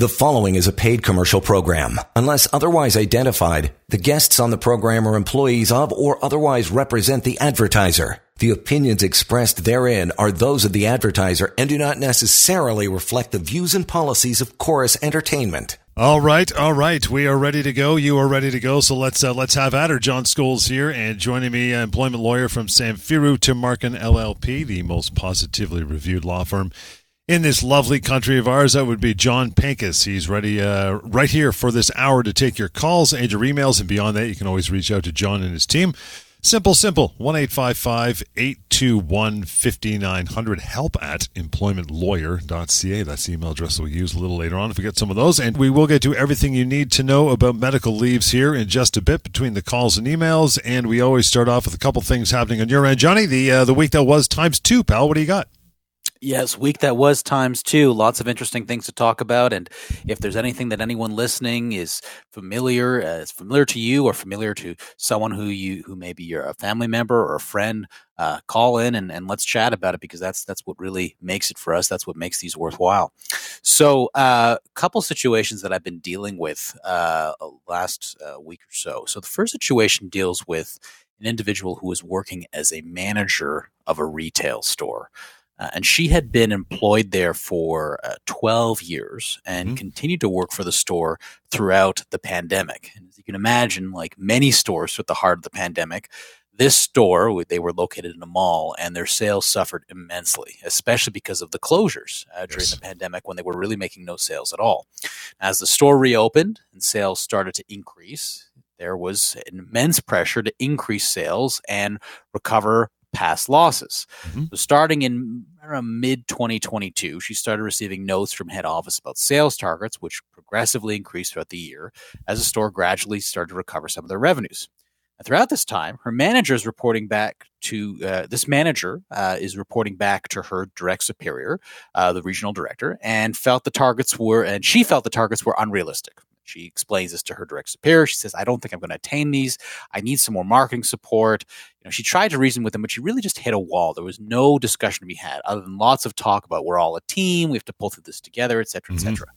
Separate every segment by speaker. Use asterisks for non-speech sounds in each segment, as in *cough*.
Speaker 1: The following is a paid commercial program. Unless otherwise identified, the guests on the program are employees of or otherwise represent the advertiser. The opinions expressed therein are those of the advertiser and do not necessarily reflect the views and policies of Chorus Entertainment.
Speaker 2: All right, all right. We are ready to go. You are ready to go. So let's uh, let's have at her. John Scholes here, and joining me, uh, employment lawyer from Samfiru Tumarkin LLP, the most positively reviewed law firm in this lovely country of ours. That would be John Pinkus. He's ready uh, right here for this hour to take your calls and your emails. And beyond that, you can always reach out to John and his team. Simple, simple. 1 821 5900. Help at employmentlawyer.ca. That's the email address we'll use a little later on if we get some of those. And we will get to everything you need to know about medical leaves here in just a bit between the calls and emails. And we always start off with a couple things happening on your end. Johnny, the, uh, the week that was times two, pal. What do you got?
Speaker 3: Yes, week that was times two. Lots of interesting things to talk about. And if there's anything that anyone listening is familiar, uh, is familiar to you or familiar to someone who you who maybe you're a family member or a friend, uh, call in and, and let's chat about it because that's that's what really makes it for us. That's what makes these worthwhile. So, a uh, couple situations that I've been dealing with uh, last uh, week or so. So, the first situation deals with an individual who is working as a manager of a retail store. Uh, and she had been employed there for uh, 12 years and mm-hmm. continued to work for the store throughout the pandemic. And as you can imagine, like many stores at the heart of the pandemic, this store, they were located in a mall, and their sales suffered immensely, especially because of the closures uh, during yes. the pandemic when they were really making no sales at all. As the store reopened and sales started to increase, there was immense pressure to increase sales and recover past losses. Mm-hmm. So starting in mid 2022, she started receiving notes from head office about sales targets, which progressively increased throughout the year as the store gradually started to recover some of their revenues. And throughout this time, her manager is reporting back to uh, this manager uh, is reporting back to her direct superior, uh, the regional director, and felt the targets were and she felt the targets were unrealistic. She explains this to her direct superior. She says, I don't think I'm going to attain these. I need some more marketing support. You know, she tried to reason with them, but she really just hit a wall. There was no discussion to be had other than lots of talk about we're all a team. We have to pull through this together, et cetera, et mm-hmm. cetera.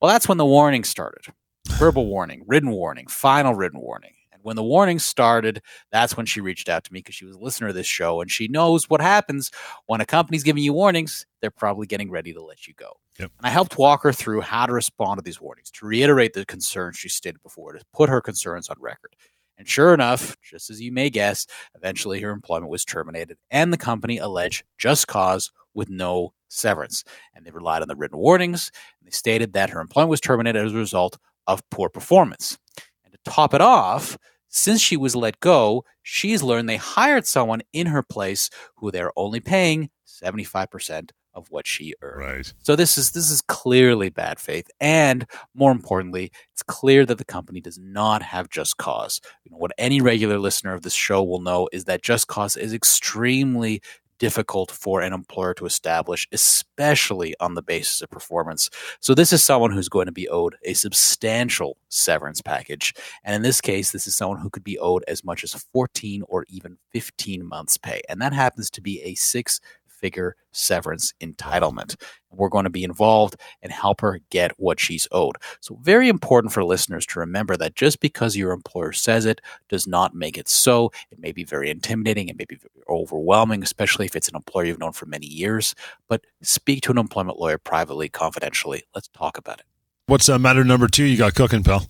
Speaker 3: Well, that's when the warning started. Verbal warning, written warning, final written warning And when the warning started, that's when she reached out to me because she was a listener to this show and she knows what happens when a company's giving you warnings. They're probably getting ready to let you go. Yep. And I helped walk her through how to respond to these warnings, to reiterate the concerns she stated before, to put her concerns on record. And sure enough, just as you may guess, eventually her employment was terminated and the company alleged just cause with no severance. And they relied on the written warnings and they stated that her employment was terminated as a result of poor performance. And to top it off, since she was let go, she's learned they hired someone in her place who they're only paying 75% of what she earned.
Speaker 2: Right.
Speaker 3: So this is this is clearly bad faith and more importantly, it's clear that the company does not have just cause. You know, what any regular listener of this show will know is that just cause is extremely difficult for an employer to establish, especially on the basis of performance. So, this is someone who's going to be owed a substantial severance package. And in this case, this is someone who could be owed as much as 14 or even 15 months' pay. And that happens to be a six figure severance entitlement. We're going to be involved and help her get what she's owed. So, very important for listeners to remember that just because your employer says it does not make it so. It may be very intimidating, it may be overwhelming, especially if it's an employer you've known for many years. But speak to an employment lawyer privately, confidentially. Let's talk about it.
Speaker 2: What's uh, matter number two you got cooking, pal?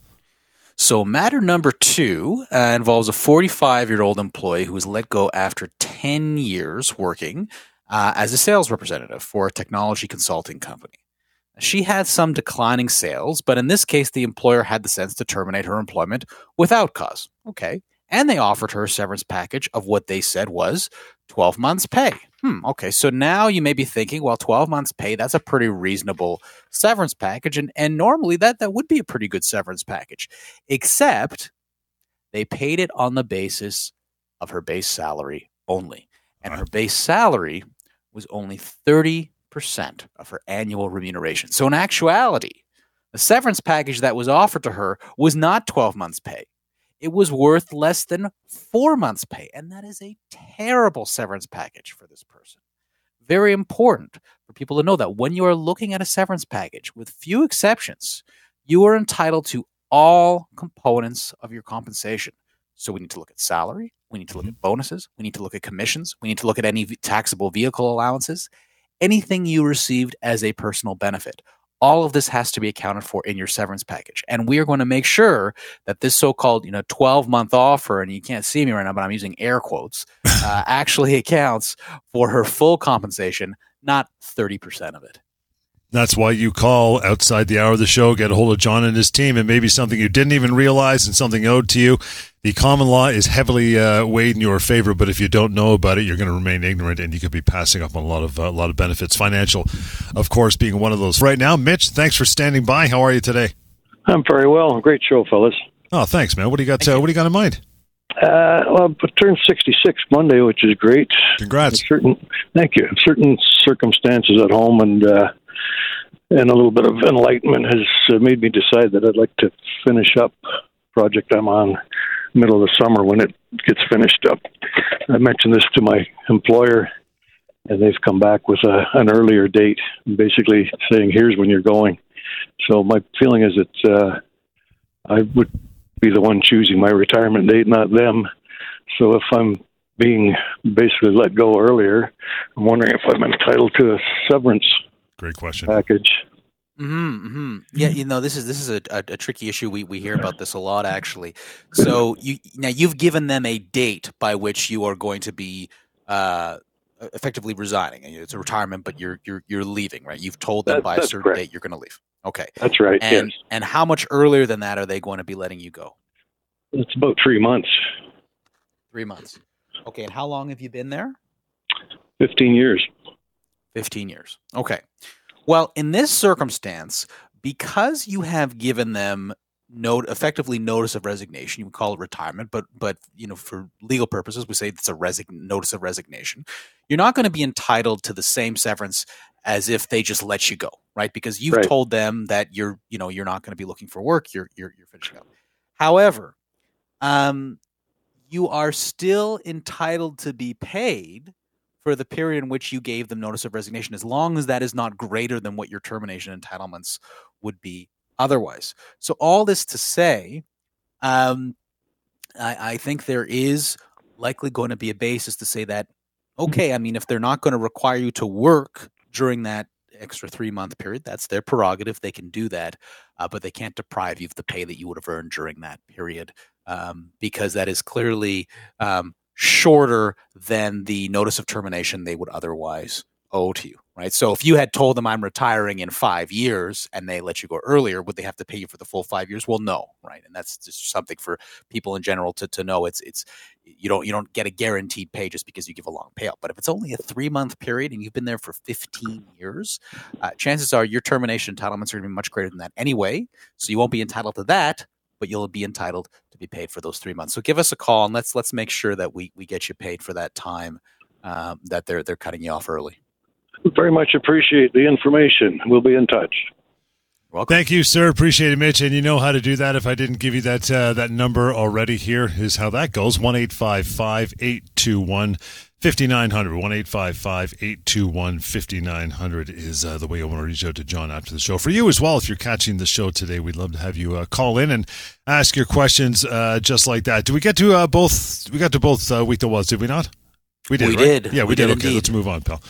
Speaker 3: So, matter number two uh, involves a 45 year old employee who was let go after 10 years working uh, as a sales representative for a technology consulting company. She had some declining sales, but in this case, the employer had the sense to terminate her employment without cause. Okay. And they offered her a severance package of what they said was 12 months' pay. Hmm, okay, so now you may be thinking, well, 12 months' pay, that's a pretty reasonable severance package. And, and normally that, that would be a pretty good severance package, except they paid it on the basis of her base salary only. And her base salary was only 30% of her annual remuneration. So, in actuality, the severance package that was offered to her was not 12 months' pay. It was worth less than four months' pay. And that is a terrible severance package for this person. Very important for people to know that when you are looking at a severance package, with few exceptions, you are entitled to all components of your compensation. So we need to look at salary, we need to look at mm-hmm. bonuses, we need to look at commissions, we need to look at any taxable vehicle allowances, anything you received as a personal benefit. All of this has to be accounted for in your severance package. And we are going to make sure that this so called, you know, 12 month offer, and you can't see me right now, but I'm using air quotes, *laughs* uh, actually accounts for her full compensation, not 30% of it.
Speaker 2: That's why you call outside the hour of the show, get a hold of John and his team, and maybe something you didn't even realize and something owed to you. The common law is heavily uh, weighed in your favor, but if you don't know about it, you're going to remain ignorant, and you could be passing up on a lot of uh, a lot of benefits. Financial, of course, being one of those. Right now, Mitch, thanks for standing by. How are you today?
Speaker 4: I'm very well. Great show, fellas.
Speaker 2: Oh, thanks, man. What do you got? Uh, what do you got in mind?
Speaker 4: Uh, well, I turned 66 Monday, which is great.
Speaker 2: Congrats.
Speaker 4: certain, thank you. Certain circumstances at home and uh, and a little bit of enlightenment has uh, made me decide that I'd like to finish up project I'm on middle of the summer when it gets finished up. I mentioned this to my employer, and they've come back with a, an earlier date, basically saying, "Here's when you're going." So my feeling is that uh, I would be the one choosing my retirement date, not them. So if I'm being basically let go earlier, I'm wondering if I'm entitled to a severance
Speaker 2: Great question.
Speaker 4: Package.
Speaker 3: Mm-hmm, mm-hmm. Yeah, you know this is this is a, a, a, tricky issue. We we hear about this a lot actually. So you now you've given them a date by which you are going to be uh, effectively resigning. It's a retirement, but you're you're you're leaving, right? You've told them that, by a certain correct. date you're going to leave. Okay,
Speaker 4: that's right.
Speaker 3: And
Speaker 4: yes.
Speaker 3: and how much earlier than that are they going to be letting you go?
Speaker 4: It's about three months.
Speaker 3: Three months. Okay, and how long have you been there?
Speaker 4: Fifteen years.
Speaker 3: 15 years. Okay. Well, in this circumstance, because you have given them note effectively notice of resignation, you would call it retirement, but but you know for legal purposes we say it's a notice of resignation. You're not going to be entitled to the same severance as if they just let you go, right? Because you've right. told them that you're you know you're not going to be looking for work. You're you're, you're finishing up. However, um, you are still entitled to be paid for the period in which you gave them notice of resignation, as long as that is not greater than what your termination entitlements would be otherwise. So, all this to say, um, I, I think there is likely going to be a basis to say that, okay, I mean, if they're not going to require you to work during that extra three month period, that's their prerogative. They can do that, uh, but they can't deprive you of the pay that you would have earned during that period um, because that is clearly um, shorter than the notice of termination they would otherwise owe to you, right? So if you had told them I'm retiring in five years and they let you go earlier, would they have to pay you for the full five years? Well, no, right? And that's just something for people in general to, to know. It's it's you don't you don't get a guaranteed pay just because you give a long payout. But if it's only a three month period and you've been there for 15 years, uh, chances are your termination entitlements are going to be much greater than that anyway. So you won't be entitled to that but you'll be entitled be paid for those three months. So give us a call and let's let's make sure that we we get you paid for that time um, that they're they're cutting you off early.
Speaker 4: Very much appreciate the information. We'll be in touch.
Speaker 2: Welcome. Thank you, sir. Appreciate it, Mitch. And you know how to do that. If I didn't give you that uh, that number already, here is how that goes: one eight five five eight two one 5900 1 821 5900 is uh, the way I want to reach out to John after the show. For you as well, if you're catching the show today, we'd love to have you uh, call in and ask your questions uh, just like that. Do we get to uh, both? We got to both uh, week that was, did we not?
Speaker 3: We did. We
Speaker 2: right?
Speaker 3: did.
Speaker 2: Yeah, we,
Speaker 3: we
Speaker 2: did.
Speaker 3: did.
Speaker 2: Okay, let's move on, pal.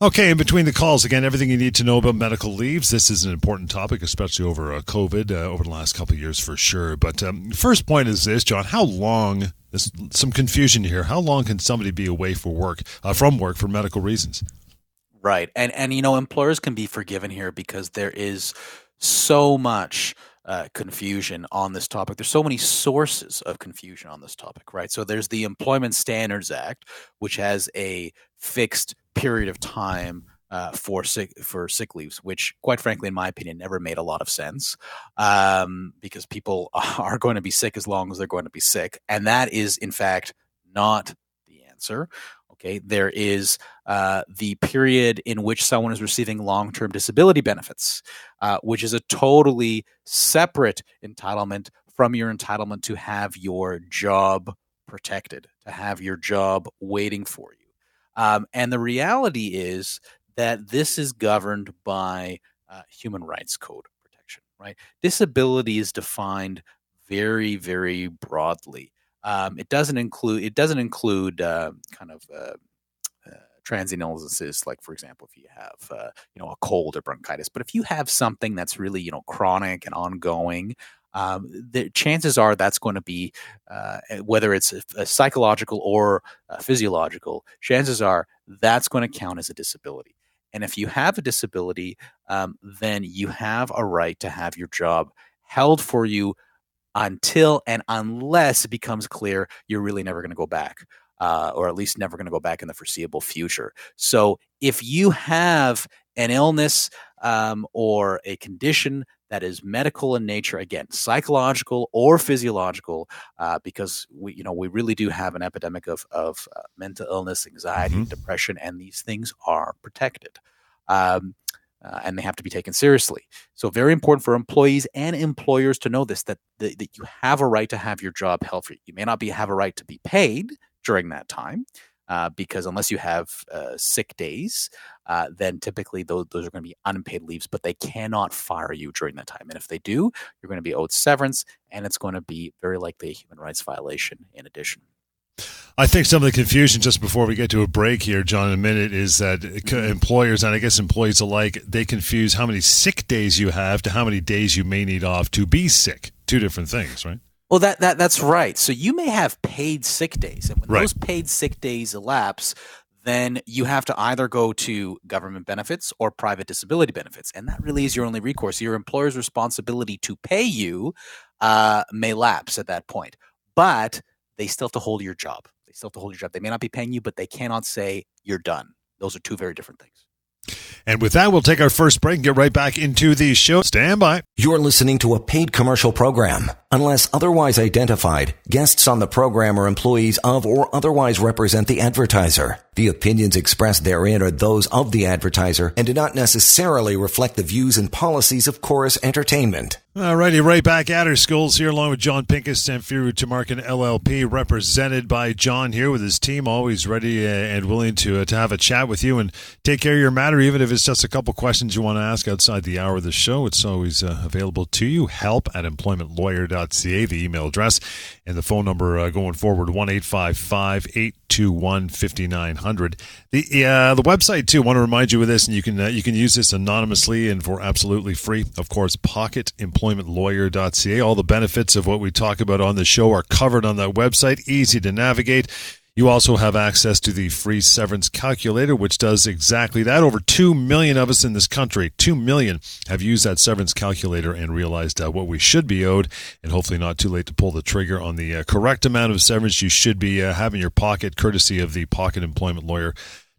Speaker 2: Okay, in between the calls, again, everything you need to know about medical leaves. This is an important topic, especially over uh, COVID, uh, over the last couple of years for sure. But um, first point is this, John: How long? There's some confusion here. How long can somebody be away for work uh, from work for medical reasons?
Speaker 3: Right, and and you know, employers can be forgiven here because there is so much uh, confusion on this topic. There's so many sources of confusion on this topic, right? So there's the Employment Standards Act, which has a fixed period of time uh, for sick for sick leaves, which, quite frankly, in my opinion, never made a lot of sense um, because people *laughs* are going to be sick as long as they're going to be sick, and that is, in fact, not the answer. Okay, there is uh, the period in which someone is receiving long term disability benefits, uh, which is a totally separate entitlement from your entitlement to have your job protected, to have your job waiting for you. Um, and the reality is that this is governed by uh, human rights code protection, right? Disability is defined very, very broadly. Um, it doesn't include it doesn't include uh, kind of uh, uh, transient illnesses, like for example, if you have uh, you know a cold or bronchitis. But if you have something that's really you know chronic and ongoing, um, the chances are that's going to be uh, whether it's a, a psychological or a physiological. Chances are that's going to count as a disability. And if you have a disability, um, then you have a right to have your job held for you until and unless it becomes clear you're really never going to go back. Uh, or at least never going to go back in the foreseeable future. So, if you have an illness um, or a condition that is medical in nature, again, psychological or physiological, uh, because we, you know, we really do have an epidemic of of uh, mental illness, anxiety, mm-hmm. depression, and these things are protected. Um, uh, and they have to be taken seriously. So, very important for employees and employers to know this that, that, that you have a right to have your job held for you. You may not be have a right to be paid during that time. Uh, because unless you have uh, sick days, uh, then typically those, those are going to be unpaid leaves, but they cannot fire you during that time. And if they do, you're going to be owed severance, and it's going to be very likely a human rights violation in addition.
Speaker 2: I think some of the confusion just before we get to a break here, John, in a minute, is that employers and I guess employees alike they confuse how many sick days you have to how many days you may need off to be sick. Two different things, right?
Speaker 3: Well, that, that that's right. So you may have paid sick days, and when right. those paid sick days elapse, then you have to either go to government benefits or private disability benefits, and that really is your only recourse. Your employer's responsibility to pay you uh, may lapse at that point, but they still have to hold your job. They still have to hold your job. They may not be paying you, but they cannot say you're done. Those are two very different things.
Speaker 2: And with that, we'll take our first break and get right back into the show. Stand by.
Speaker 1: You're listening to a paid commercial program. Unless otherwise identified, guests on the program are employees of or otherwise represent the advertiser. The opinions expressed therein are those of the advertiser and do not necessarily reflect the views and policies of Chorus Entertainment.
Speaker 2: Alrighty, right back at our Scholes here, along with John Pinkus, Samfiru Tumarkin LLP, represented by John here with his team, always ready uh, and willing to uh, to have a chat with you and take care of your matter, even if it's just a couple questions you want to ask outside the hour of the show. It's always uh, available to you. Help at employmentlawyer.ca, the email address, and the phone number uh, going forward one eight five five eight two one fifty nine hundred. The uh, the website too. I want to remind you of this, and you can uh, you can use this anonymously and for absolutely free. Of course, Pocket Employment employmentlawyer.ca. All the benefits of what we talk about on the show are covered on that website, easy to navigate. You also have access to the free severance calculator, which does exactly that. Over 2 million of us in this country, 2 million, have used that severance calculator and realized uh, what we should be owed, and hopefully not too late to pull the trigger on the uh, correct amount of severance you should be uh, having in your pocket, courtesy of the Pocket Employment Lawyer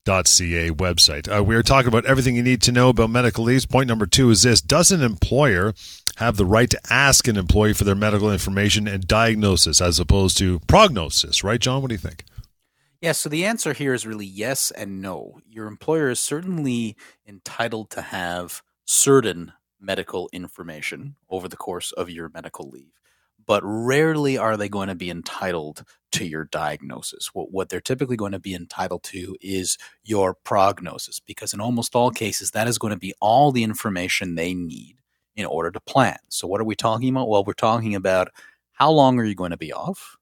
Speaker 2: ca website. Uh, we are talking about everything you need to know about medical leaves. Point number two is this Does an employer have the right to ask an employee for their medical information and diagnosis as opposed to prognosis? Right, John? What do you think?
Speaker 3: Yeah, so the answer here is really yes and no. Your employer is certainly entitled to have certain medical information over the course of your medical leave but rarely are they going to be entitled to your diagnosis. What, what they're typically going to be entitled to is your prognosis, because in almost all cases, that is going to be all the information they need in order to plan. So, what are we talking about? Well, we're talking about how long are you going to be off?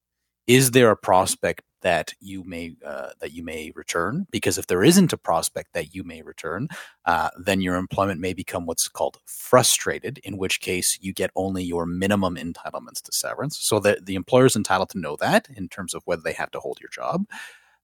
Speaker 3: Is there a prospect that you may uh, that you may return because if there isn't a prospect that you may return uh, then your employment may become what's called frustrated in which case you get only your minimum entitlements to severance. So that the employer is entitled to know that in terms of whether they have to hold your job.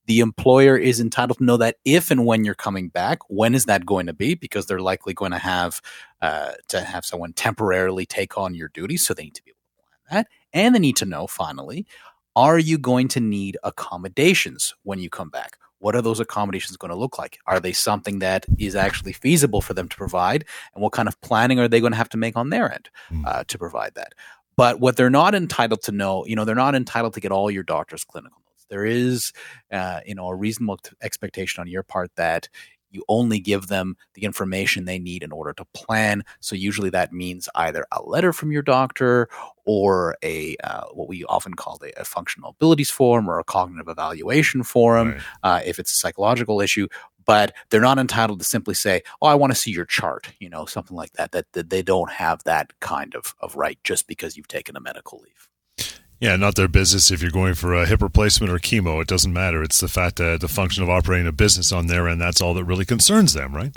Speaker 3: The employer is entitled to know that if and when you're coming back when is that going to be? Because they're likely going to have uh, to have someone temporarily take on your duties so they need to be able to plan that. And they need to know finally are you going to need accommodations when you come back? What are those accommodations going to look like? Are they something that is actually feasible for them to provide? And what kind of planning are they going to have to make on their end hmm. uh, to provide that? But what they're not entitled to know, you know, they're not entitled to get all your doctor's clinical notes. There is, uh, you know, a reasonable expectation on your part that You only give them the information they need in order to plan. So usually that means either a letter from your doctor or a uh, what we often call a, a, functional abilities form or a cognitive evaluation form right. uh, if it's a psychological issue but they're not entitled to simply say, "Oh, I want to see your chart," you know, something like that. That, that they don't have that kind of, of right just because you've taken a medical leave.
Speaker 2: Yeah, not their business if you're going for a hip replacement or chemo. It doesn't matter. It's the fact that the function of operating a business on their end. That's all that really concerns them, right?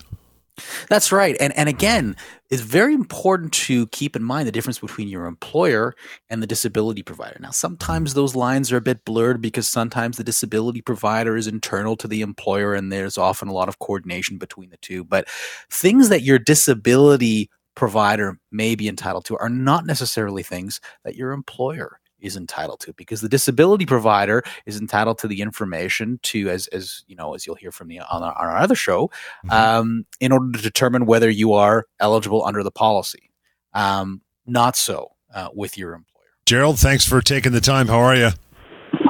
Speaker 3: That's right. And and again, it's very important to keep in mind the difference between your employer and the disability provider. Now, sometimes those lines are a bit blurred because sometimes the disability provider is internal to the employer and there's often a lot of coordination between the two. But things that your disability provider may be entitled to are not necessarily things that your employer is entitled to because the disability provider is entitled to the information to as as you know as you'll hear from me on our, on our other show mm-hmm. um, in order to determine whether you are eligible under the policy. Um, not so uh, with your employer.
Speaker 2: Gerald thanks for taking the time. How are you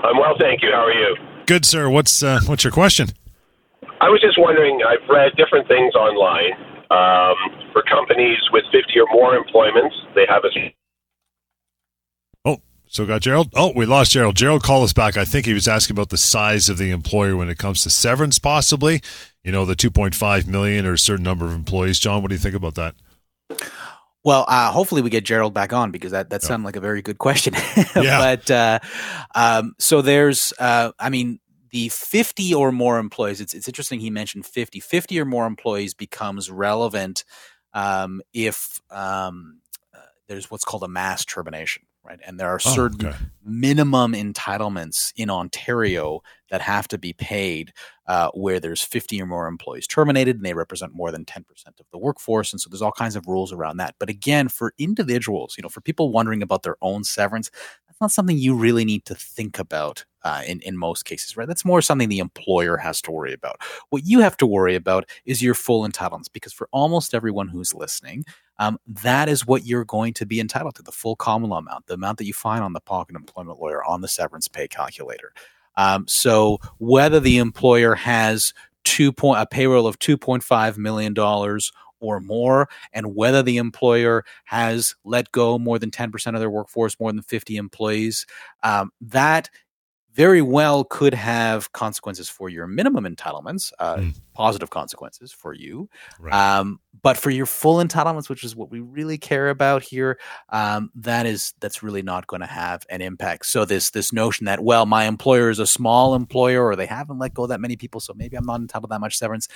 Speaker 5: i'm well thank you. How are you?
Speaker 2: Good sir. What's uh, what's your question?
Speaker 5: I was just wondering i've read different things online um, for companies with 50 or more employments. They have a
Speaker 2: so we got Gerald. Oh, we lost Gerald. Gerald call us back. I think he was asking about the size of the employer when it comes to severance, possibly. You know, the 2.5 million or a certain number of employees. John, what do you think about that?
Speaker 3: Well, uh, hopefully we get Gerald back on because that, that sounded like a very good question. *laughs* yeah. but uh, um, so there's, uh, I mean, the 50 or more employees, it's, it's interesting he mentioned 50. 50 or more employees becomes relevant um, if um, uh, there's what's called a mass termination right? And there are oh, certain okay. minimum entitlements in Ontario that have to be paid uh, where there's 50 or more employees terminated and they represent more than 10% of the workforce. And so there's all kinds of rules around that. But again, for individuals, you know, for people wondering about their own severance, that's not something you really need to think about uh, in, in most cases, right? That's more something the employer has to worry about. What you have to worry about is your full entitlements, because for almost everyone who's listening, um, that is what you're going to be entitled to the full common law amount, the amount that you find on the pocket employment lawyer on the severance pay calculator. Um, so whether the employer has two point a payroll of two point five million dollars or more, and whether the employer has let go more than ten percent of their workforce, more than fifty employees, um, that very well could have consequences for your minimum entitlements, uh, mm. positive consequences for you. Right. Um, but for your full entitlements, which is what we really care about here, um, that is that's really not going to have an impact. So this this notion that well, my employer is a small employer, or they haven't let go that many people, so maybe I'm not entitled to that much severance.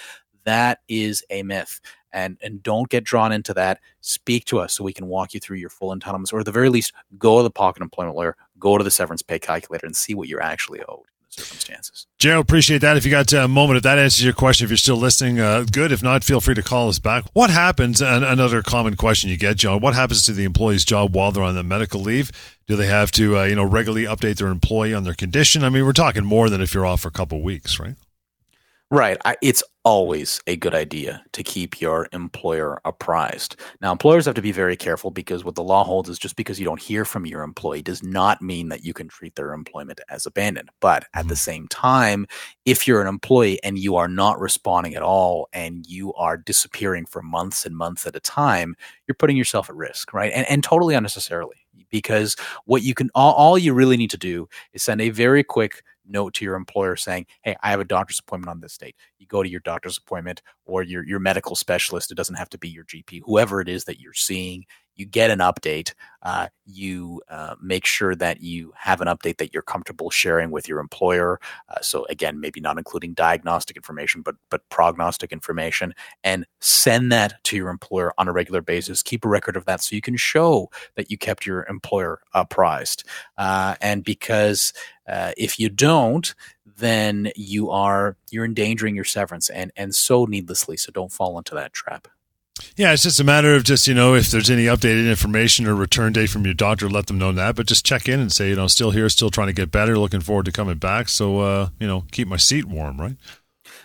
Speaker 3: That is a myth and and don't get drawn into that. Speak to us so we can walk you through your full entitlements, or at the very least, go to the pocket employment lawyer, go to the severance pay calculator, and see what you're actually owed in the circumstances.
Speaker 2: Gerald, appreciate that. If you got a moment, if that answers your question, if you're still listening, uh, good. If not, feel free to call us back. What happens? And another common question you get, John. What happens to the employee's job while they're on the medical leave? Do they have to, uh, you know, regularly update their employee on their condition? I mean, we're talking more than if you're off for a couple weeks, right?
Speaker 3: Right. I, it's always a good idea to keep your employer apprised. Now, employers have to be very careful because what the law holds is just because you don't hear from your employee does not mean that you can treat their employment as abandoned. But at the mm-hmm. same time, if you're an employee and you are not responding at all and you are disappearing for months and months at a time, you're putting yourself at risk, right? And, and totally unnecessarily because what you can all, all you really need to do is send a very quick note to your employer saying, "Hey, I have a doctor's appointment on this date." You go to your doctor's appointment or your your medical specialist. It doesn't have to be your GP, whoever it is that you're seeing you get an update. Uh, you uh, make sure that you have an update that you're comfortable sharing with your employer. Uh, so again, maybe not including diagnostic information, but but prognostic information, and send that to your employer on a regular basis. Keep a record of that so you can show that you kept your employer apprised. Uh, and because uh, if you don't, then you are you're endangering your severance and and so needlessly. So don't fall into that trap.
Speaker 2: Yeah, it's just a matter of just, you know, if there's any updated information or return date from your doctor, let them know that. But just check in and say, you know, still here, still trying to get better, looking forward to coming back. So, uh, you know, keep my seat warm, right?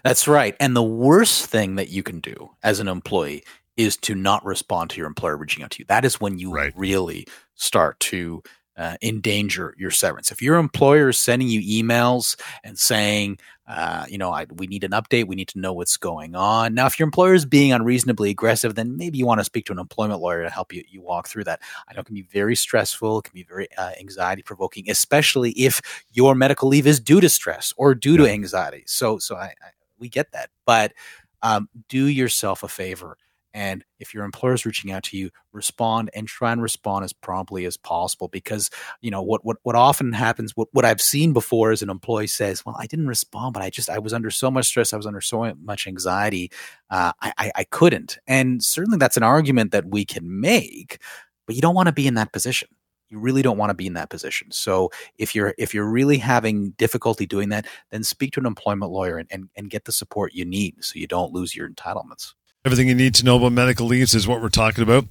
Speaker 3: That's right. And the worst thing that you can do as an employee is to not respond to your employer reaching out to you. That is when you right. really start to uh, endanger your severance. If your employer is sending you emails and saying, uh, you know, I, we need an update, we need to know what's going on. Now, if your employer is being unreasonably aggressive, then maybe you want to speak to an employment lawyer to help you you walk through that. I know it can be very stressful, it can be very uh, anxiety provoking, especially if your medical leave is due to stress or due to anxiety. So, so I, I we get that, but um, do yourself a favor and if your employer is reaching out to you, respond and try and respond as promptly as possible. Because you know what what what often happens, what what I've seen before is an employee says, "Well, I didn't respond, but I just I was under so much stress, I was under so much anxiety, uh, I, I I couldn't." And certainly that's an argument that we can make, but you don't want to be in that position you really don't want to be in that position so if you're if you're really having difficulty doing that then speak to an employment lawyer and, and, and get the support you need so you don't lose your entitlements
Speaker 2: Everything you need to know about medical leaves is what we're talking about.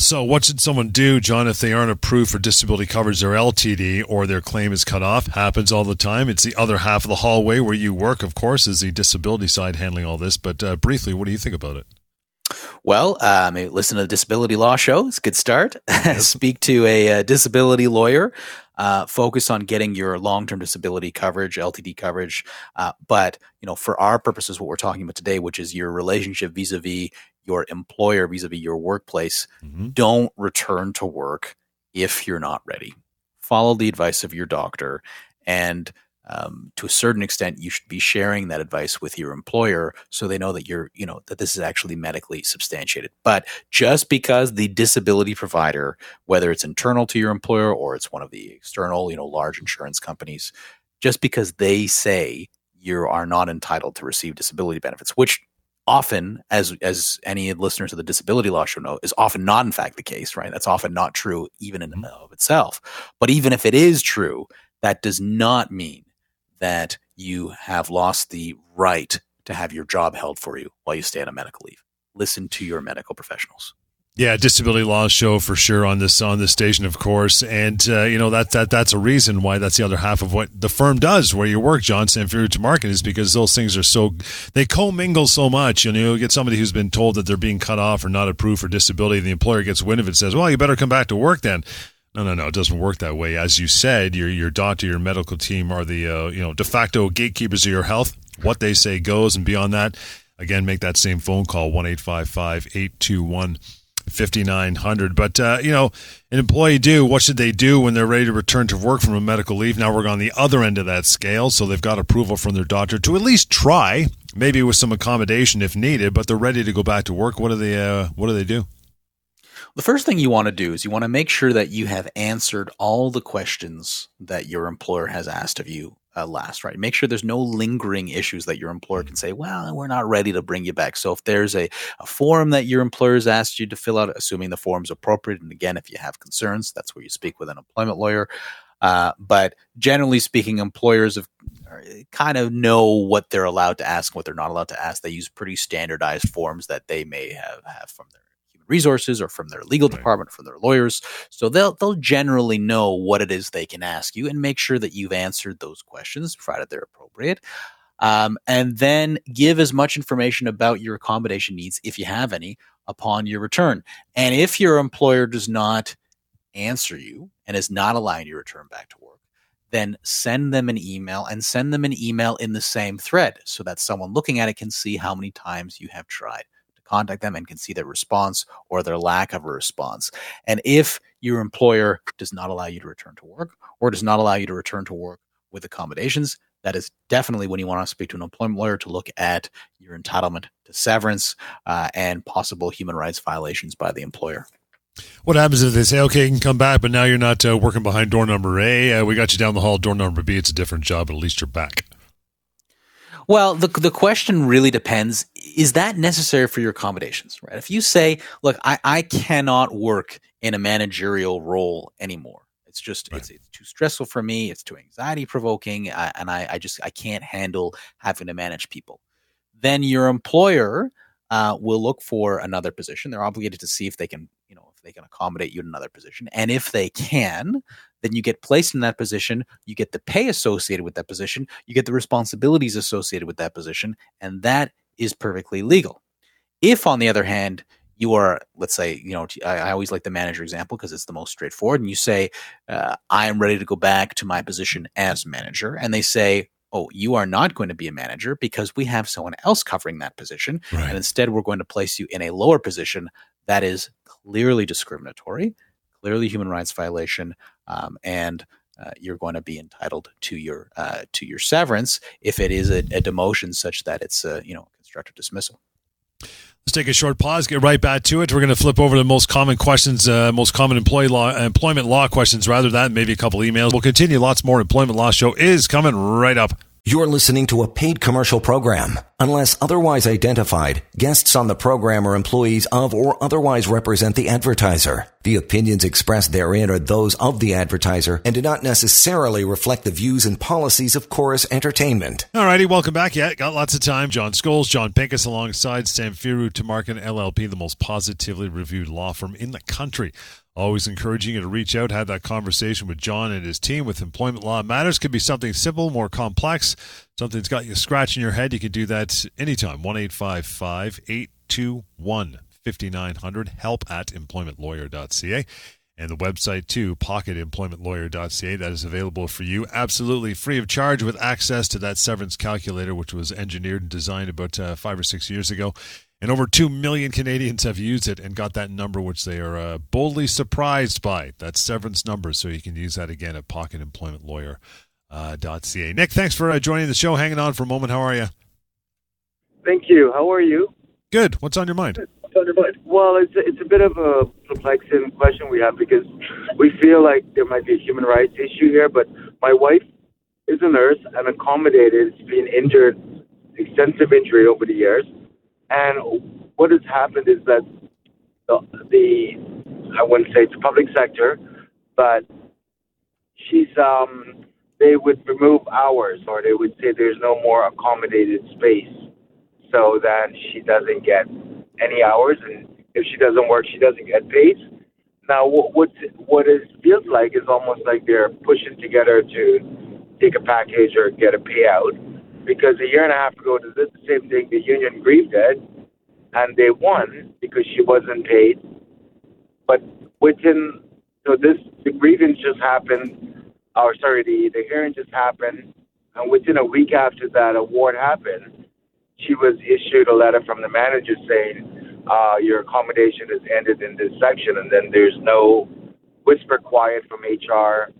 Speaker 2: So, what should someone do, John, if they aren't approved for disability coverage or LTD or their claim is cut off? Happens all the time. It's the other half of the hallway where you work, of course, is the disability side handling all this. But uh, briefly, what do you think about it?
Speaker 3: Well, um, listen to the Disability Law Show. It's a good start. *laughs* Speak to a, a, uh, disability lawyer. Uh, focus on getting your long-term disability coverage, LTD coverage. Uh, but you know, for our purposes, what we're talking about today, which is your relationship vis-a-vis your employer, vis-a-vis your workplace, mm-hmm. don't return to work if you're not ready. Follow the advice of your doctor and um, to a certain extent, you should be sharing that advice with your employer so they know that you're, you know, that this is actually medically substantiated. But just because the disability provider, whether it's internal to your employer or it's one of the external, you know, large insurance companies, just because they say you are not entitled to receive disability benefits, which often as as any listeners of the disability law show know is often not in fact the case right that's often not true even in and mm-hmm. of itself but even if it is true that does not mean that you have lost the right to have your job held for you while you stay on a medical leave. Listen to your medical professionals.
Speaker 2: Yeah, disability laws show for sure on this on this station, of course, and uh, you know that that that's a reason why that's the other half of what the firm does where you work, John Samfiru Tumarkin is because those things are so they commingle so much. You know, you get somebody who's been told that they're being cut off or not approved for disability, the employer gets wind of it, and says, "Well, you better come back to work then." No, no, no. It doesn't work that way. As you said, your your doctor, your medical team are the uh, you know de facto gatekeepers of your health. What they say goes, and beyond that, again, make that same phone call one eight five five eight two one. 5900 but uh, you know an employee do what should they do when they're ready to return to work from a medical leave now we're on the other end of that scale so they've got approval from their doctor to at least try maybe with some accommodation if needed but they're ready to go back to work what do they uh, what do they do
Speaker 3: the first thing you want to do is you want to make sure that you have answered all the questions that your employer has asked of you uh, last, right? Make sure there's no lingering issues that your employer can say, well, we're not ready to bring you back. So if there's a, a form that your employer has asked you to fill out, assuming the form's appropriate, and again, if you have concerns, that's where you speak with an employment lawyer. Uh, but generally speaking, employers have uh, kind of know what they're allowed to ask, and what they're not allowed to ask. They use pretty standardized forms that they may have, have from their resources or from their legal right. department, from their lawyers. So they'll they'll generally know what it is they can ask you and make sure that you've answered those questions, provided they're appropriate. Um, and then give as much information about your accommodation needs, if you have any, upon your return. And if your employer does not answer you and is not allowing you to return back to work, then send them an email and send them an email in the same thread so that someone looking at it can see how many times you have tried contact them and can see their response or their lack of a response. And if your employer does not allow you to return to work or does not allow you to return to work with accommodations, that is definitely when you want to speak to an employment lawyer to look at your entitlement to severance uh, and possible human rights violations by the employer.
Speaker 2: What happens if they say, okay, you can come back, but now you're not uh, working behind door number A? Uh, we got you down the hall, door number B. It's a different job, but at least you're back.
Speaker 3: Well, the the question really depends. Is that necessary for your accommodations? Right. If you say, "Look, I, I cannot work in a managerial role anymore. It's just right. it's, it's too stressful for me. It's too anxiety provoking, and I, I just I can't handle having to manage people." Then your employer uh, will look for another position. They're obligated to see if they can, you know, if they can accommodate you in another position, and if they can, then you get placed in that position, you get the pay associated with that position, you get the responsibilities associated with that position, and that is perfectly legal. If, on the other hand, you are, let's say, you know, I, I always like the manager example because it's the most straightforward. And you say, uh, I am ready to go back to my position as manager. And they say, oh, you are not going to be a manager because we have someone else covering that position. Right. And instead, we're going to place you in a lower position that is clearly discriminatory, clearly human rights violation, um, and uh, you're going to be entitled to your uh, to your severance if it is a, a demotion such that it's a you know constructive dismissal.
Speaker 2: Let's take a short pause. Get right back to it. We're going to flip over the most common questions, uh, most common employee law, employment law questions. Rather than maybe a couple emails. We'll continue. Lots more employment law show is coming right up.
Speaker 1: You're listening to a paid commercial program. Unless otherwise identified, guests on the program are employees of or otherwise represent the advertiser. The opinions expressed therein are those of the advertiser and do not necessarily reflect the views and policies of Chorus Entertainment.
Speaker 2: Alrighty, welcome back. Yeah, got lots of time. John Scholes, John Pinkus alongside Sam Samfiru Tumarkin LLP, the most positively reviewed law firm in the country. Always encouraging you to reach out, have that conversation with John and his team with employment law matters. Could be something simple, more complex, something that's got you scratching your head. You can do that anytime. 1 821 5900, help at employmentlawyer.ca. And the website too, pocketemploymentlawyer.ca. That is available for you absolutely free of charge with access to that severance calculator, which was engineered and designed about uh, five or six years ago and over 2 million Canadians have used it and got that number, which they are uh, boldly surprised by. That severance number. So you can use that again at pocketemploymentlawyer.ca. Uh, Nick, thanks for uh, joining the show. Hanging on for a moment. How are you?
Speaker 6: Thank you. How are you?
Speaker 2: Good. What's on your mind?
Speaker 6: What's on your mind? Well, it's a, it's a bit of a perplexing question we have because we feel like there might be a human rights issue here, but my wife is a nurse and accommodated. She's been injured, extensive injury over the years and what has happened is that the, the I wouldn't say it's public sector, but she's um they would remove hours or they would say there's no more accommodated space so that she doesn't get any hours and if she doesn't work she doesn't get paid. Now what what what it feels like is almost like they're pushing together to take a package or get a payout because a year and a half ago they did the same thing. The union grieved it, and they won because she wasn't paid. But within so this the grievance just happened, or sorry, the the hearing just happened, and within a week after that award happened, she was issued a letter from the manager saying uh, your accommodation has ended in this section, and then there's no whisper quiet from HR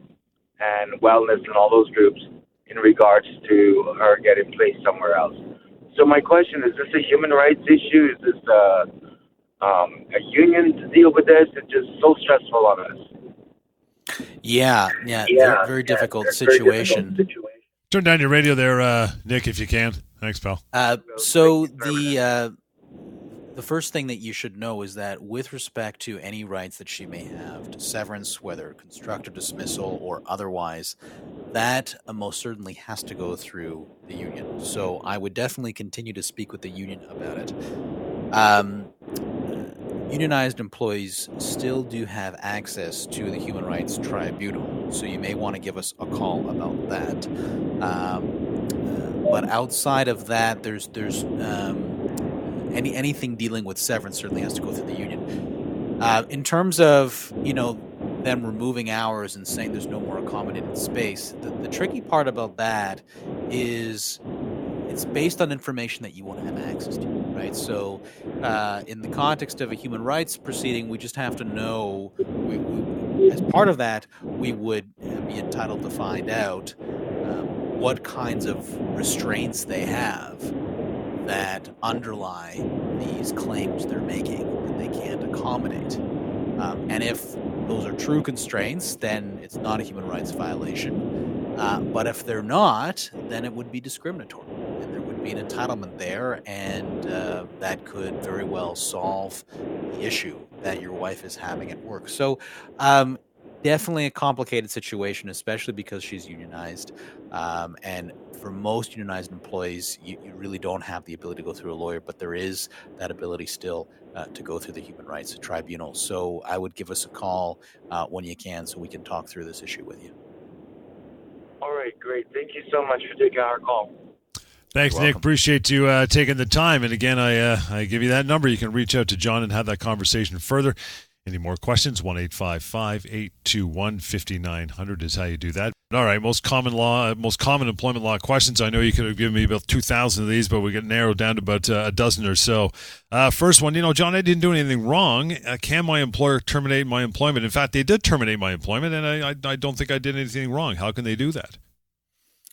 Speaker 6: and wellness and all those groups in regards to her getting placed somewhere else. So my question is: Is this a human rights issue? Is this a, um, a union to deal with this? It's just so stressful on us.
Speaker 3: Yeah, yeah, yeah very, very, yeah, difficult, very situation. difficult situation.
Speaker 2: Turn down your radio there, uh, Nick, if you can. Thanks, pal.
Speaker 3: Uh, so the uh, the first thing that you should know is that with respect to any rights that she may have to severance, whether constructive dismissal or otherwise, that uh, most certainly has to go through the union. So I would definitely continue to speak with the union about it. Um, unionized employees still do have access to the Human Rights Tribunal, so you may want to give us a call about that. Um, but outside of that, there's there's um, any anything dealing with severance certainly has to go through the union. Uh, in terms of you know them removing hours and saying there's no more accommodated space, the, the tricky part about that is it's based on information that you want to have access to, right? So, uh, in the context of a human rights proceeding, we just have to know. We, we, as part of that, we would be entitled to find out um, what kinds of restraints they have that underlie these claims they're making that they can't accommodate. Um, and if those are true constraints, then it's not a human rights violation. Uh, but if they're not, then it would be discriminatory. And there would be an entitlement there, and uh, that could very well solve the issue that your wife is having at work. So, um, definitely a complicated situation, especially because she's unionized. Um, and for most unionized employees, you, you, really don't have the ability to go through a lawyer, but there is that ability still uh, to go through the Human Rights Tribunal. So I would give us a call uh, when you can so we can talk through this issue with you.
Speaker 6: All right, great. Thank you so much for taking our call.
Speaker 2: Thanks, Nick. Appreciate you uh, taking the time. And again, I uh, I give you that number. You can reach out to John and have that conversation further. Any more questions? 1 821 5900 is how you do that. All right, most common law, most common employment law questions. I know you could have given me about 2,000 of these, but we get narrowed down to about uh, a dozen or so. Uh, first one, you know, John, I didn't do anything wrong. Uh, can my employer terminate my employment? In fact, they did terminate my employment, and I, I, I don't think I did anything wrong. How can they do that?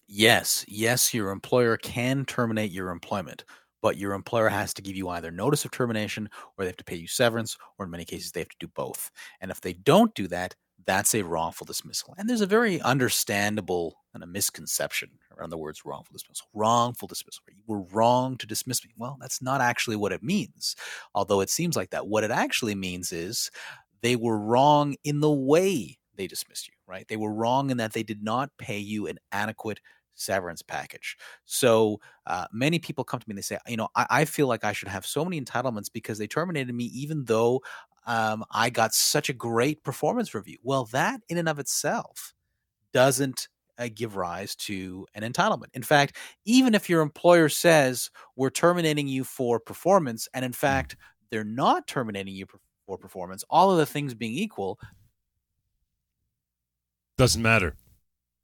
Speaker 3: Yes, yes, your employer can terminate your employment but your employer has to give you either notice of termination or they have to pay you severance, or in many cases, they have to do both. And if they don't do that, that's a wrongful dismissal. And there's a very understandable and a misconception around the words wrongful dismissal. Wrongful dismissal. You were wrong to dismiss me. Well, that's not actually what it means, although it seems like that. What it actually means is they were wrong in the way they dismissed you, right? They were wrong in that they did not pay you an adequate severance package. So uh, many people come to me and they say, you know, I, I, feel like I should have so many entitlements because they terminated me, even though um, I got such a great performance review. Well, that in and of itself doesn't uh, give rise to an entitlement. In fact, even if your employer says we're terminating you for performance, and in fact, they're not terminating you for performance, all of the things being equal,
Speaker 2: doesn't matter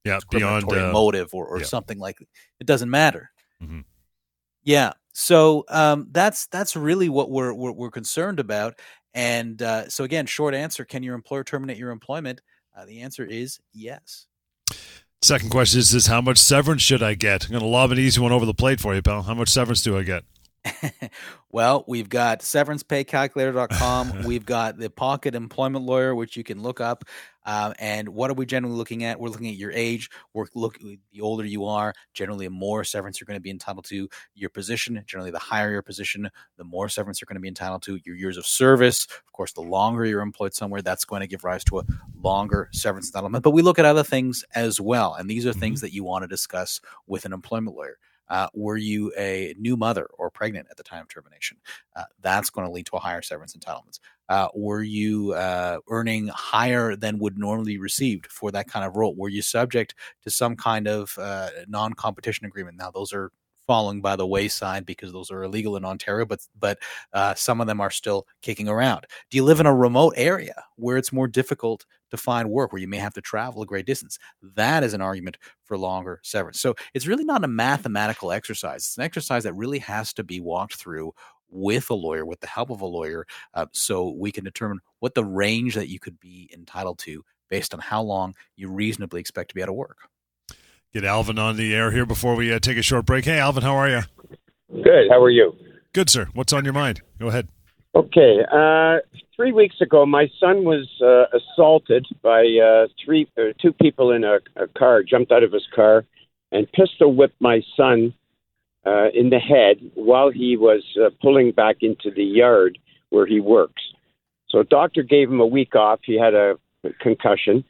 Speaker 2: yeah, beyond uh,
Speaker 3: motive or, or yeah. something like it doesn't matter. Mm-hmm. Yeah, so um, that's that's really what we're we're, we're concerned about. And uh, so again, short answer: Can your employer terminate your employment? Uh, the answer is yes.
Speaker 2: Second question is: Is how much severance should I get? I'm going to lob an easy one over the plate for you, pal. How much severance do I get? *laughs*
Speaker 3: well, we've got severancepaycalculator.com. *laughs* we've got the Pocket Employment Lawyer, which you can look up. Uh, and what are we generally looking at? We're looking at your age. We're looking the older you are, generally, the more severance you're going to be entitled to. Your position, generally, the higher your position, the more severance you're going to be entitled to. Your years of service, of course, the longer you're employed somewhere, that's going to give rise to a longer severance entitlement. But we look at other things as well, and these are mm-hmm. things that you want to discuss with an employment lawyer. Uh, were you a new mother or pregnant at the time of termination? Uh, that's going to lead to a higher severance entitlements. Uh, were you uh, earning higher than would normally be received for that kind of role? Were you subject to some kind of uh, non competition agreement? Now, those are falling by the wayside because those are illegal in Ontario, but but uh, some of them are still kicking around. Do you live in a remote area where it's more difficult to find work, where you may have to travel a great distance? That is an argument for longer severance. So it's really not a mathematical exercise. It's an exercise that really has to be walked through with a lawyer, with the help of a lawyer, uh, so we can determine what the range that you could be entitled to based on how long you reasonably expect to be out of work
Speaker 2: get Alvin on the air here before we uh, take a short break. Hey, Alvin, how are you?
Speaker 7: Good. How are you?
Speaker 2: Good, sir. What's on your mind? Go ahead.
Speaker 7: Okay. Uh, three weeks ago, my son was uh, assaulted by uh, three, uh, two people in a, a, car. Jumped out of his car and pistol whipped my son uh, in the head while he was pulling back into the yard where he works. So, a doctor gave him a week off. He had a concussion,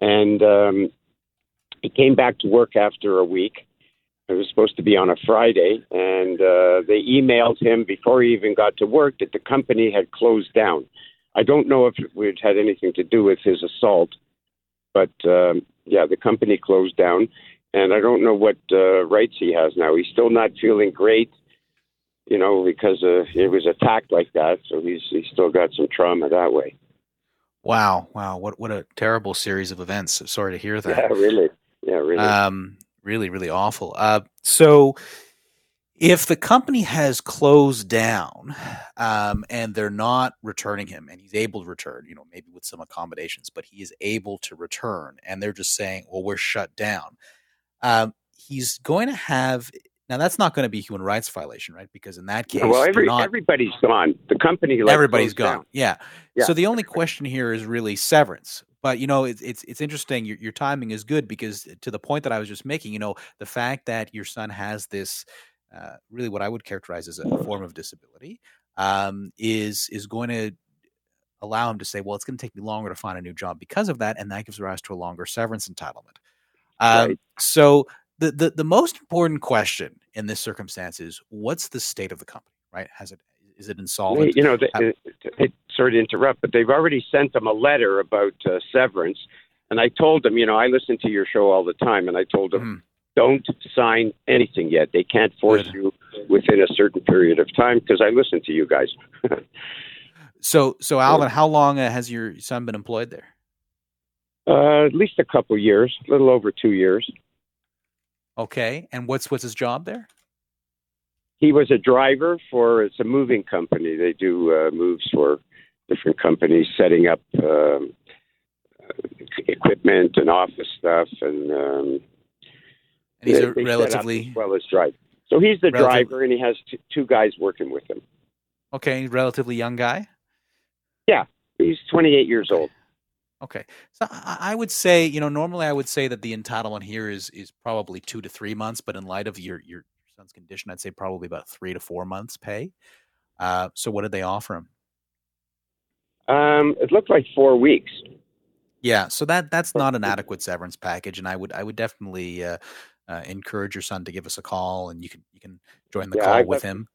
Speaker 7: and um, he came back to work after a week. It was supposed to be on a Friday, and uh, they emailed him before he even got to work that the company had closed down. I don't know if it had anything to do with his assault, but um, yeah, the company closed down, and I don't know what uh, rights he has now. He's still not feeling great, you know, because uh, it was attacked like that. So he's he's still got some trauma that way.
Speaker 3: Wow, wow, what what a terrible series of events. Sorry to hear that.
Speaker 7: Yeah, really. Yeah, really.
Speaker 3: Um, really, really awful. Uh, so if the company has closed down um, and they're not returning him and he's able to return, you know, maybe with some accommodations, but he is able to return and they're just saying, well, we're shut down. Um, he's going to have now that's not going to be a human rights violation, right? Because in that case,
Speaker 7: well, every,
Speaker 3: not,
Speaker 7: everybody's gone. The company, like,
Speaker 3: everybody's gone.
Speaker 7: Yeah.
Speaker 3: yeah. So the only question here is really severance. But you know, it's it's, it's interesting. Your, your timing is good because to the point that I was just making, you know, the fact that your son has this uh, really what I would characterize as a form of disability um, is is going to allow him to say, well, it's going to take me longer to find a new job because of that, and that gives rise to a longer severance entitlement. Um, right. So the, the the most important question in this circumstance is what's the state of the company, right? Has it is it insolvent?
Speaker 7: You know, they, Have, they, sorry to interrupt, but they've already sent them a letter about uh, severance, and I told them, you know, I listen to your show all the time, and I told them. Mm. don't sign anything yet. They can't force
Speaker 3: Good.
Speaker 7: you within a certain period of time because I listen to you guys. *laughs*
Speaker 3: So, so Alvin, how long uh, has your son been employed there?
Speaker 7: uh, at least a couple years, a little over two years.
Speaker 3: Okay, and what's what's his job there?
Speaker 7: He was a driver for it's a moving company. They do uh, moves for different companies, setting up um, uh, equipment and office stuff, and um,
Speaker 3: And he's
Speaker 7: they-
Speaker 3: relatively
Speaker 7: as well as drive. So he's the
Speaker 3: Relative-
Speaker 7: driver, and he has t- two guys working with him.
Speaker 3: okay, relatively young guy.
Speaker 7: Yeah, he's 28 years old.
Speaker 3: Okay, so I, I would say, you know, normally I would say that the entitlement here is is probably two to three months, but in light of your your son's condition, I'd say probably about three to four months pay. Uh, so what did they offer him?
Speaker 7: Um, it looked like four weeks.
Speaker 3: Yeah, so that that's not an adequate severance package, and I would I would definitely uh, uh, encourage your son to give us a call, and you can you can join the
Speaker 7: Yeah,
Speaker 3: call
Speaker 7: I
Speaker 3: with
Speaker 7: got-
Speaker 3: him.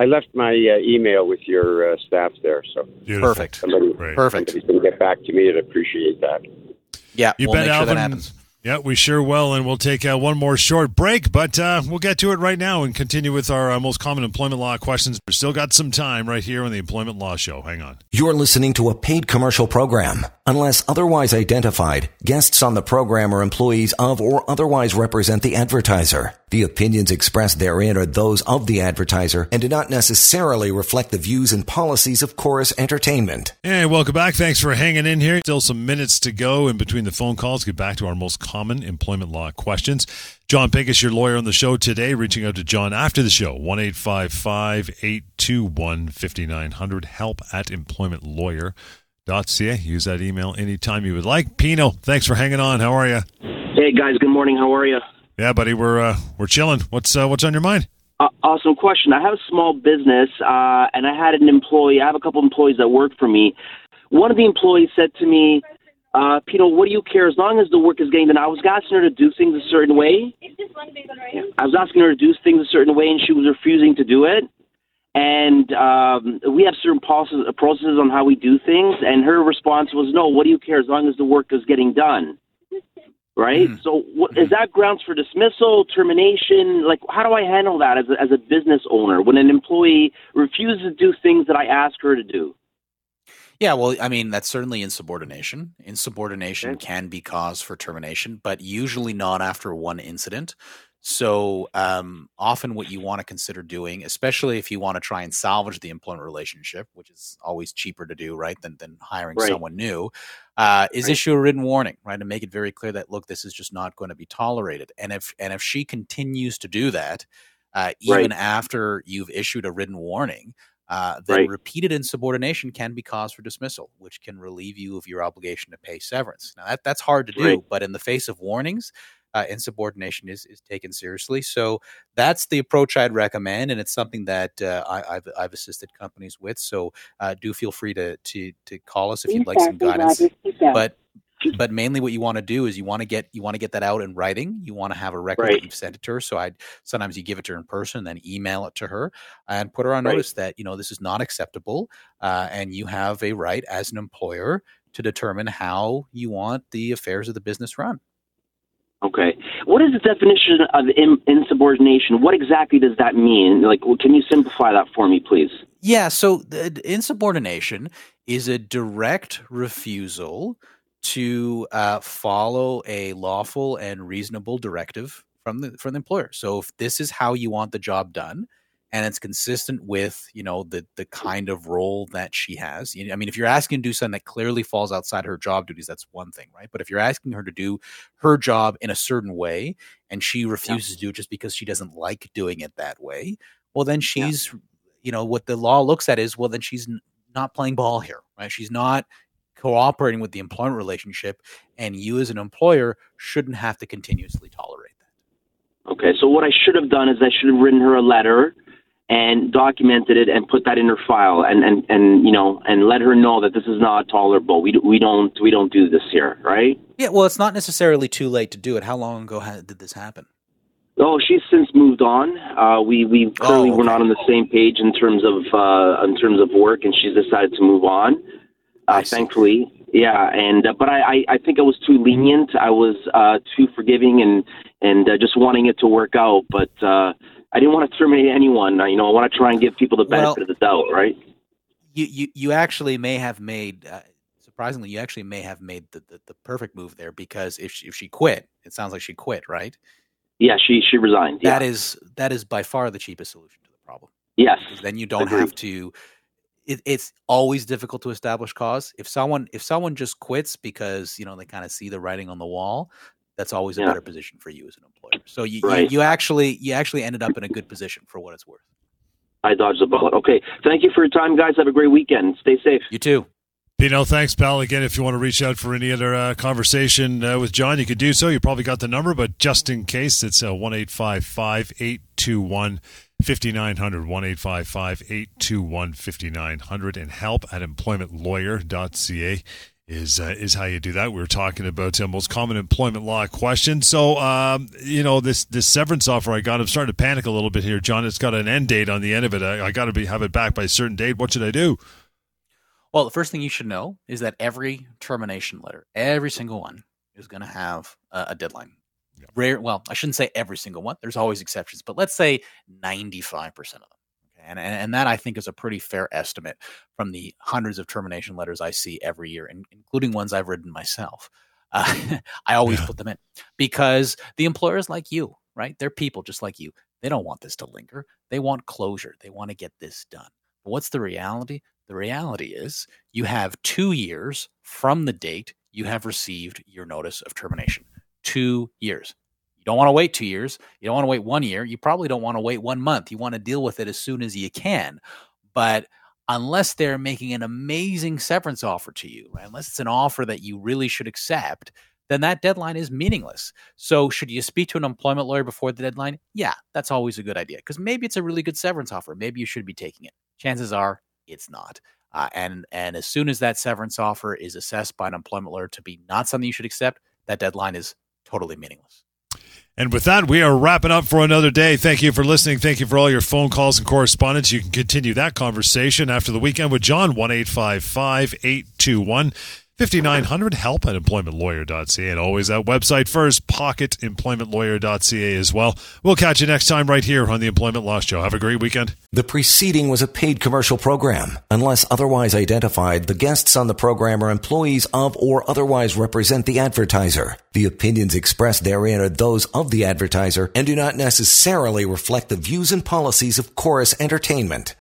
Speaker 7: I left my uh, email with your uh, staff there, so
Speaker 2: Beautiful.
Speaker 3: Perfect,
Speaker 7: somebody,
Speaker 2: Great.
Speaker 3: perfect.
Speaker 7: somebody can get back to me. I'd appreciate that.
Speaker 3: Yeah,
Speaker 2: You
Speaker 3: we'll
Speaker 2: bet,
Speaker 3: make sure
Speaker 2: Alvin. Yeah, we sure will, and we'll take uh, one more short break, but uh, we'll get to it right now and continue with our uh, most common employment law questions. We've still got some time right here on the Employment Law Show. Hang on.
Speaker 1: You're listening to a paid commercial program. Unless otherwise identified, guests on the program are employees of or otherwise represent the advertiser. The opinions expressed therein are those of the advertiser and do not necessarily reflect the views and policies of Corus Entertainment.
Speaker 2: Hey, welcome back. Thanks for hanging in here. Still some minutes to go in between the phone calls. Get back to our most common employment law questions. John Pinkus, your lawyer on the show today, reaching out to John after the show. 1 821 5900. Help at employmentlawyer.ca. Use that email anytime you would like. Pino, thanks for hanging on. How are you?
Speaker 8: Hey guys, good morning. How are you?
Speaker 2: Yeah, buddy, we're uh, we're chilling. What's uh, what's on your mind?
Speaker 8: Uh, awesome question. I have a small business, uh, and I had an employee. I have a couple employees that work for me. One of the employees said to me, uh, "Pino, what do you care? As long as the work is getting done." I was asking her to do things a certain way. Right I was asking her to do things a certain way, and she was refusing to do it. And um, we have certain processes, processes on how we do things, and her response was, "No, what do you care? As long as the work is getting done." right?
Speaker 3: Mhm.
Speaker 8: So, is that grounds for dismissal, termination? Like, how do I handle that as a, as a business owner when an employee refuses to do things that I ask her to do?
Speaker 3: Yeah, well, I mean, that's certainly insubordination. Insubordination
Speaker 8: Okay.
Speaker 3: can be cause for termination, but usually not after one incident. So, um, often what you want to consider doing, especially if you want to try and salvage the employment relationship, which is always cheaper to do, right, than, than hiring
Speaker 8: Right.
Speaker 3: someone new, uh, is
Speaker 8: Right.
Speaker 3: issue a written warning, right, and make it very clear that look, this is just not going to be tolerated. And if and if she continues to do that, uh, even after you've issued a written warning, uh, then
Speaker 8: Right.
Speaker 3: repeated insubordination can be cause for dismissal, which can relieve you of your obligation to pay severance. Now that that's hard to do,
Speaker 8: Right.
Speaker 3: but in the face of warnings, uh, insubordination is is taken seriously. So that's the approach I'd recommend, and it's something that uh, I, I've I've assisted companies with. So uh, do feel free to to to call us if you'd like some guidance. But but mainly what you want to do is you want to get you want to get that out in writing. You want to have a record
Speaker 8: Right.
Speaker 3: that you've sent it to her. So I sometimes you give it to her in person, then email it to her and put her on
Speaker 8: Right.
Speaker 3: notice that you know this is not acceptable, uh, and you have a right as an employer to determine how you want the affairs of the business run.
Speaker 8: Okay. What is the definition of in, insubordination? What exactly does that mean? Like, well, can you simplify that for me, please?
Speaker 3: Yeah, so the, insubordination is a direct refusal to uh, follow a lawful and reasonable directive from the from the employer. So if this is how you want the job done, and it's consistent with you know the the kind of role that she has. I mean, if you're asking to do something that clearly falls outside her job duties, that's one thing, right? But if you're asking her to do her job in a certain way, and she refuses to do it just because she doesn't like doing it that way, well, then she's you know what the law looks at is well then she's n- not playing ball here right she's not cooperating with the employment relationship and you as an employer shouldn't have to continuously tolerate that
Speaker 8: Okay. So what I should have done is I should have written her a letter and documented it and put that in her file and, and, and you know and let her know that this is not tolerable. We, we don't we don't do this here, right?
Speaker 3: yeah well it's not necessarily too late to do it how long ago did this happen
Speaker 8: Oh, she's since moved on. Uh, we we clearly
Speaker 3: Oh,
Speaker 8: were
Speaker 3: okay.
Speaker 8: not on the same page in terms of uh, in terms of work, and she's decided to move on. Uh, thankfully, Yeah, and uh, but I, I I think I was too lenient. I was uh, too forgiving and and uh, just wanting it to work out. But uh, I didn't want to terminate anyone. You know, I want to try and give people the benefit well, of the doubt, right?
Speaker 3: You you you actually may have made. Uh, surprisingly, you actually may have made the, the, the, perfect move there because if she, if she quit, it sounds like she quit, right?
Speaker 8: Yeah, she she resigned.
Speaker 3: That yeah. is that is by far the cheapest solution to the problem.
Speaker 8: Yes.
Speaker 3: Then you don't Agreed. have to. It, it's always difficult to establish cause. If someone if someone just quits because you know they kind of see the writing on the wall, that's always a yeah. better position for you as an employer. So you, right. you you actually you actually ended up in a good position for what it's worth.
Speaker 8: I dodged the bullet. Okay, thank you for your time, guys. Have a great weekend. Stay safe.
Speaker 3: You too.
Speaker 2: Pino, thanks, pal. Again, if you want to reach out for any other uh, conversation uh, with John, you could do so. You probably got the number, but just in case, it's uh, 1 821 5900. 1 821 5900. And help at employmentlawyer.ca is uh, is how you do that. We were talking about uh, most common employment law questions. So, um, you know, this this severance offer I got, I'm starting to panic a little bit here, John. It's got an end date on the end of it. I, I got to be have it back by a certain date. What should I do?
Speaker 3: Well, the first thing you should know is that every termination letter, every single one, is going to have a, a deadline. Yeah. Rare, well, I shouldn't say every single one. There's always exceptions, but let's say 95% of them. And, and, and that I think is a pretty fair estimate from the hundreds of termination letters I see every year, including ones I've written myself. Uh, *laughs* I always yeah. put them in because the employers like you, right? They're people just like you. They don't want this to linger. They want closure. They want to get this done. But what's the reality? The reality is you have two years from the date you have received your notice of termination. Two years. Don't want to wait two years. You don't want to wait one year. You probably don't want to wait one month. You want to deal with it as soon as you can. But unless they're making an amazing severance offer to you, right? unless it's an offer that you really should accept, then that deadline is meaningless. So, should you speak to an employment lawyer before the deadline? Yeah, that's always a good idea because maybe it's a really good severance offer. Maybe you should be taking it. Chances are it's not. Uh, and and as soon as that severance offer is assessed by an employment lawyer to be not something you should accept, that deadline is totally meaningless.
Speaker 2: And with that, we are wrapping up for another day. Thank you for listening. Thank you for all your phone calls and correspondence. You can continue that conversation after the weekend with John, 1 821 5900 help at employmentlawyer.ca and always that website first pocketemploymentlawyer.ca as well. We'll catch you next time right here on the employment law show. Have a great weekend.
Speaker 1: The preceding was a paid commercial program. Unless otherwise identified the guests on the program are employees of or otherwise represent the advertiser. The opinions expressed therein are those of the advertiser and do not necessarily reflect the views and policies of Corus entertainment